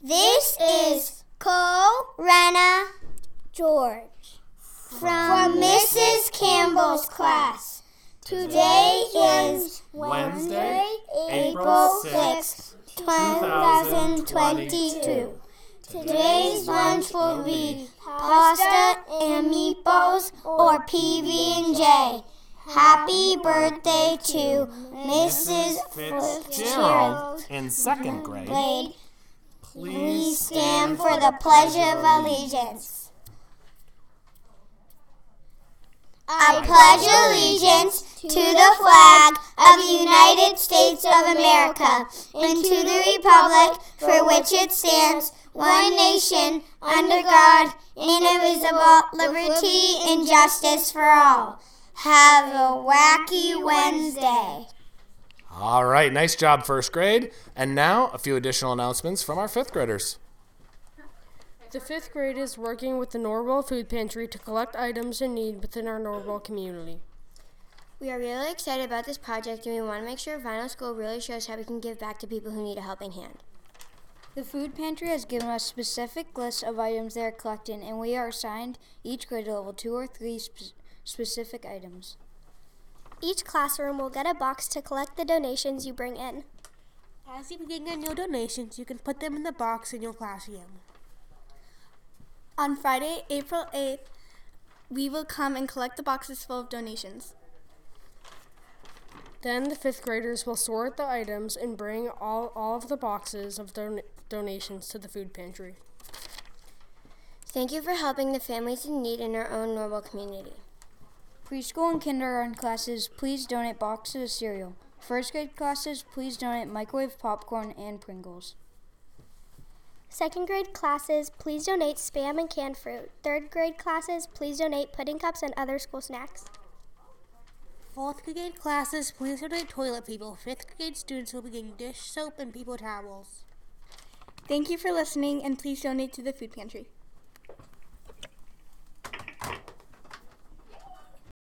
This is Cole, Renna George from Mrs. Campbell's class. Today is Wednesday, April 6, 2022. Today's lunch will be pasta and meatballs or PB&J. Happy birthday to Mrs. Fitzgerald in second grade Please stand for the Pledge of Allegiance. I pledge allegiance to the flag of the United States of America and to the republic for which it stands, one nation, under God, indivisible, liberty and justice for all. Have a wacky Wednesday. All right, nice job, first grade. And now a few additional announcements from our fifth graders. The fifth grade is working with the Norwell Food Pantry to collect items in need within our Norwell community. We are really excited about this project and we want to make sure Vinal School really shows how we can give back to people who need a helping hand. The food pantry has given us specific lists of items they are collecting, and we are assigned each grade level two or three sp- specific items. Each classroom will get a box to collect the donations you bring in. As you bring in your donations, you can put them in the box in your classroom. On Friday, April 8th, we will come and collect the boxes full of donations. Then the fifth graders will sort the items and bring all, all of the boxes of don- donations to the food pantry. Thank you for helping the families in need in our own Norwell community. Preschool and kindergarten classes, please donate boxes of cereal. First grade classes, please donate microwave popcorn and Pringles. Second grade classes, please donate spam and canned fruit. Third grade classes, please donate pudding cups and other school snacks. Fourth grade classes, please donate toilet paper. Fifth grade students will be getting dish soap and paper towels. Thank you for listening and please donate to the food pantry.